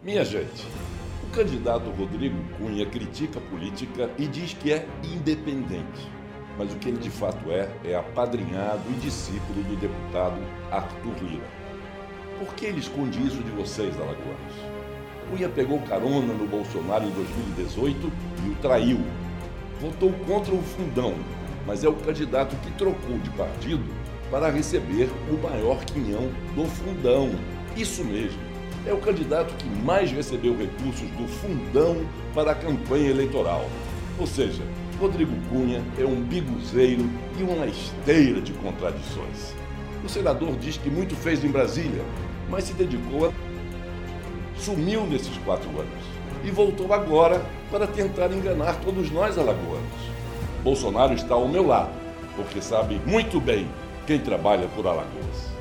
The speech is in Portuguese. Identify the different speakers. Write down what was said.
Speaker 1: Minha gente, o candidato Rodrigo Cunha critica a política e diz que é independente. Mas o que ele de fato é, é apadrinhado e discípulo do deputado Arthur Lira. Por que ele esconde isso de vocês, alagoanos? Cunha pegou carona no Bolsonaro em 2018 e o traiu. Votou contra o fundão, mas é o candidato que trocou de partido para receber o maior quinhão do fundão. Isso mesmo é o candidato que mais recebeu recursos do fundão para a campanha eleitoral. Ou seja, Rodrigo Cunha é um biguzeiro e uma esteira de contradições. O senador diz que muito fez em Brasília, mas se dedicou a. sumiu nesses quatro anos e voltou agora para tentar enganar todos nós alagoanos. Bolsonaro está ao meu lado, porque sabe muito bem quem trabalha por Alagoas.